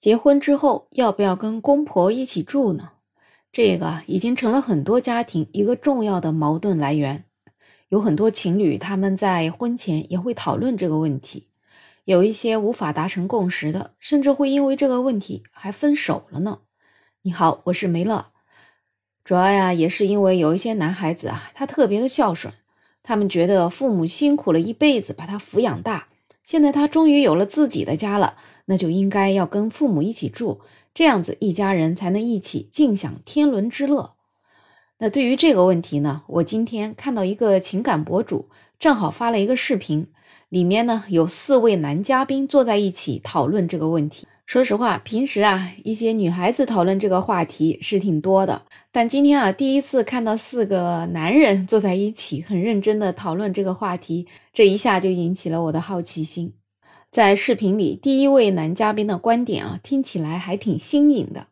结婚之后要不要跟公婆一起住呢？这个已经成了很多家庭一个重要的矛盾来源。有很多情侣他们在婚前也会讨论这个问题，有一些无法达成共识的，甚至会因为这个问题还分手了呢。你好，我是梅乐。主要呀也是因为有一些男孩子啊，他特别的孝顺，他们觉得父母辛苦了一辈子把他抚养大。现在他终于有了自己的家了，那就应该要跟父母一起住，这样子一家人才能一起尽享天伦之乐。那对于这个问题呢，我今天看到一个情感博主正好发了一个视频，里面呢有四位男嘉宾坐在一起讨论这个问题。说实话，平时啊一些女孩子讨论这个话题是挺多的，但今天啊第一次看到四个男人坐在一起，很认真的讨论这个话题，这一下就引起了我的好奇心。在视频里，第一位男嘉宾的观点啊听起来还挺新颖的，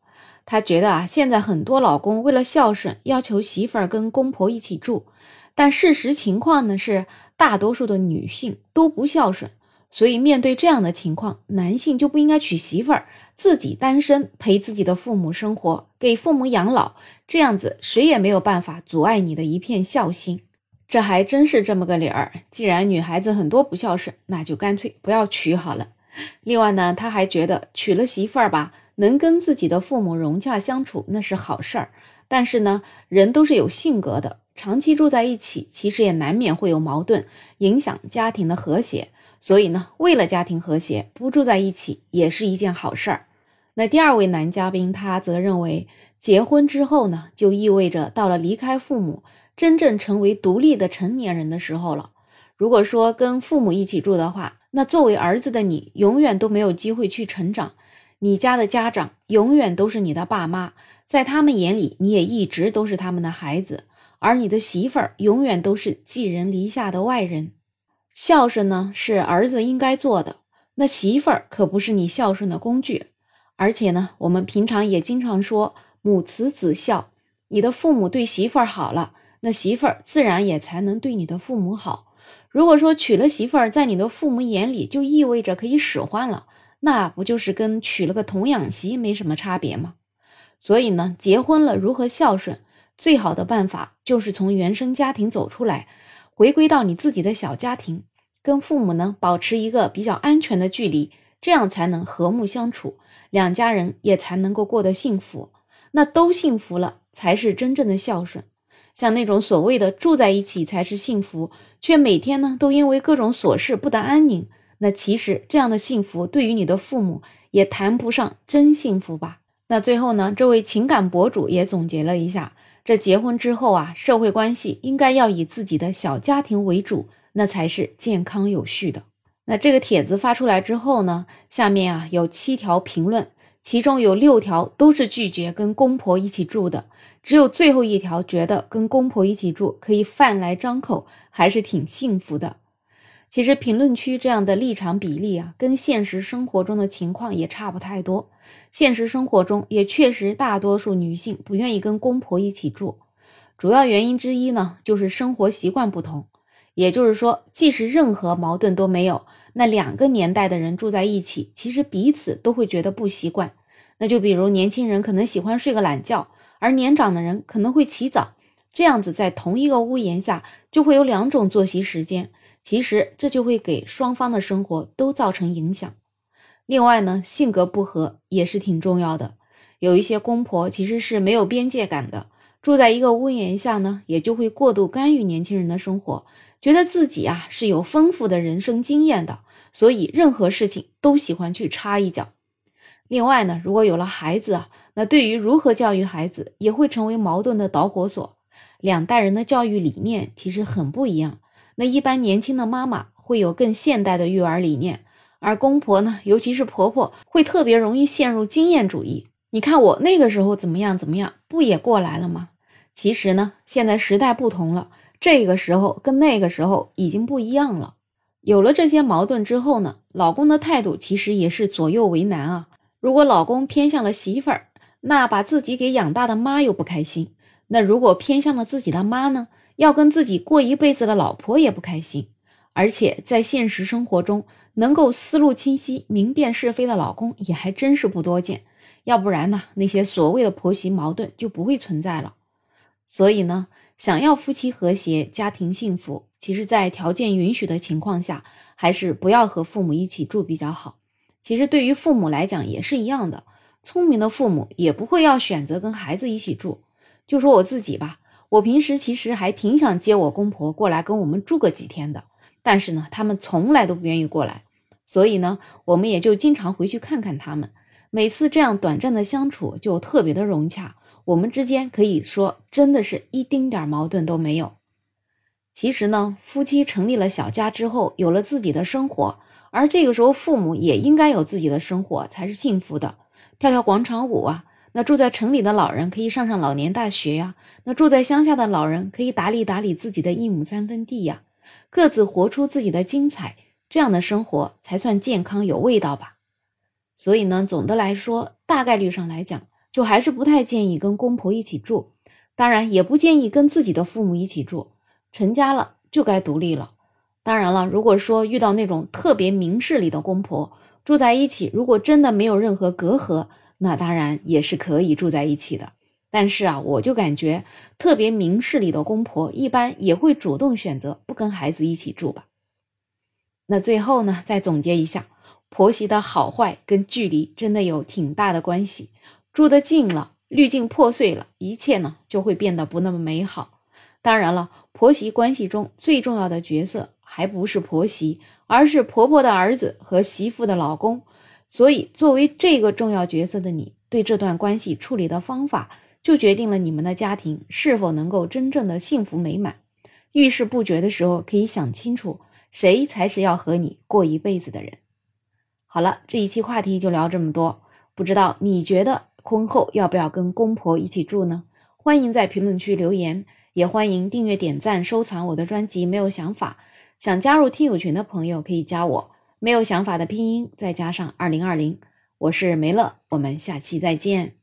他觉得啊现在很多老公为了孝顺，要求媳妇儿跟公婆一起住，但事实情况呢是大多数的女性都不孝顺。所以，面对这样的情况，男性就不应该娶媳妇儿，自己单身陪自己的父母生活，给父母养老，这样子谁也没有办法阻碍你的一片孝心。这还真是这么个理儿。既然女孩子很多不孝顺，那就干脆不要娶好了。另外呢，他还觉得娶了媳妇儿吧，能跟自己的父母融洽相处，那是好事儿。但是呢，人都是有性格的，长期住在一起，其实也难免会有矛盾，影响家庭的和谐。所以呢，为了家庭和谐，不住在一起也是一件好事儿。那第二位男嘉宾，他则认为，结婚之后呢，就意味着到了离开父母，真正成为独立的成年人的时候了。如果说跟父母一起住的话，那作为儿子的你，永远都没有机会去成长。你家的家长永远都是你的爸妈，在他们眼里，你也一直都是他们的孩子，而你的媳妇儿永远都是寄人篱下的外人。孝顺呢是儿子应该做的，那媳妇儿可不是你孝顺的工具。而且呢，我们平常也经常说母慈子孝，你的父母对媳妇儿好了，那媳妇儿自然也才能对你的父母好。如果说娶了媳妇儿，在你的父母眼里就意味着可以使唤了，那不就是跟娶了个童养媳没什么差别吗？所以呢，结婚了如何孝顺，最好的办法就是从原生家庭走出来。回归到你自己的小家庭，跟父母呢保持一个比较安全的距离，这样才能和睦相处，两家人也才能够过得幸福。那都幸福了，才是真正的孝顺。像那种所谓的住在一起才是幸福，却每天呢都因为各种琐事不得安宁，那其实这样的幸福对于你的父母也谈不上真幸福吧？那最后呢，这位情感博主也总结了一下。这结婚之后啊，社会关系应该要以自己的小家庭为主，那才是健康有序的。那这个帖子发出来之后呢，下面啊有七条评论，其中有六条都是拒绝跟公婆一起住的，只有最后一条觉得跟公婆一起住可以饭来张口，还是挺幸福的。其实评论区这样的立场比例啊，跟现实生活中的情况也差不太多。现实生活中也确实大多数女性不愿意跟公婆一起住，主要原因之一呢，就是生活习惯不同。也就是说，即使任何矛盾都没有，那两个年代的人住在一起，其实彼此都会觉得不习惯。那就比如年轻人可能喜欢睡个懒觉，而年长的人可能会起早，这样子在同一个屋檐下就会有两种作息时间。其实这就会给双方的生活都造成影响。另外呢，性格不合也是挺重要的。有一些公婆其实是没有边界感的，住在一个屋檐下呢，也就会过度干预年轻人的生活，觉得自己啊是有丰富的人生经验的，所以任何事情都喜欢去插一脚。另外呢，如果有了孩子啊，那对于如何教育孩子也会成为矛盾的导火索。两代人的教育理念其实很不一样。那一般年轻的妈妈会有更现代的育儿理念，而公婆呢，尤其是婆婆，会特别容易陷入经验主义。你看我那个时候怎么样怎么样，不也过来了吗？其实呢，现在时代不同了，这个时候跟那个时候已经不一样了。有了这些矛盾之后呢，老公的态度其实也是左右为难啊。如果老公偏向了媳妇儿，那把自己给养大的妈又不开心；那如果偏向了自己的妈呢？要跟自己过一辈子的老婆也不开心，而且在现实生活中，能够思路清晰、明辨是非的老公也还真是不多见。要不然呢，那些所谓的婆媳矛盾就不会存在了。所以呢，想要夫妻和谐、家庭幸福，其实，在条件允许的情况下，还是不要和父母一起住比较好。其实对于父母来讲也是一样的，聪明的父母也不会要选择跟孩子一起住。就说我自己吧，我平时其实还挺想接我公婆过来跟我们住个几天的。但是呢，他们从来都不愿意过来，所以呢，我们也就经常回去看看他们。每次这样短暂的相处就特别的融洽，我们之间可以说真的是一丁点矛盾都没有。其实呢，夫妻成立了小家之后，有了自己的生活，而这个时候父母也应该有自己的生活才是幸福的。跳跳广场舞啊，那住在城里的老人可以上上老年大学呀，那住在乡下的老人可以打理打理自己的一亩三分地呀。各自活出自己的精彩，这样的生活才算健康有味道吧。所以呢，总的来说，大概率上来讲，就还是不太建议跟公婆一起住。当然，也不建议跟自己的父母一起住。成家了就该独立了。当然了，如果说遇到那种特别明事理的公婆住在一起，如果真的没有任何隔阂，那当然也是可以住在一起的。但是啊，我就感觉特别明事理的公婆，一般也会主动选择不跟孩子一起住吧。那最后呢，再总结一下，婆媳的好坏跟距离真的有挺大的关系。住得近了，滤镜破碎了，一切呢就会变得不那么美好。当然了，婆媳关系中最重要的角色还不是婆媳，而是婆婆的儿子和媳妇的老公。所以，作为这个重要角色的你，对这段关系处理的方法。就决定了你们的家庭是否能够真正的幸福美满。遇事不决的时候，可以想清楚谁才是要和你过一辈子的人。好了，这一期话题就聊这么多。不知道你觉得婚后要不要跟公婆一起住呢？欢迎在评论区留言，也欢迎订阅、点赞、收藏我的专辑。没有想法，想加入听友群的朋友可以加我。没有想法的拼音再加上二零二零，我是梅乐，我们下期再见。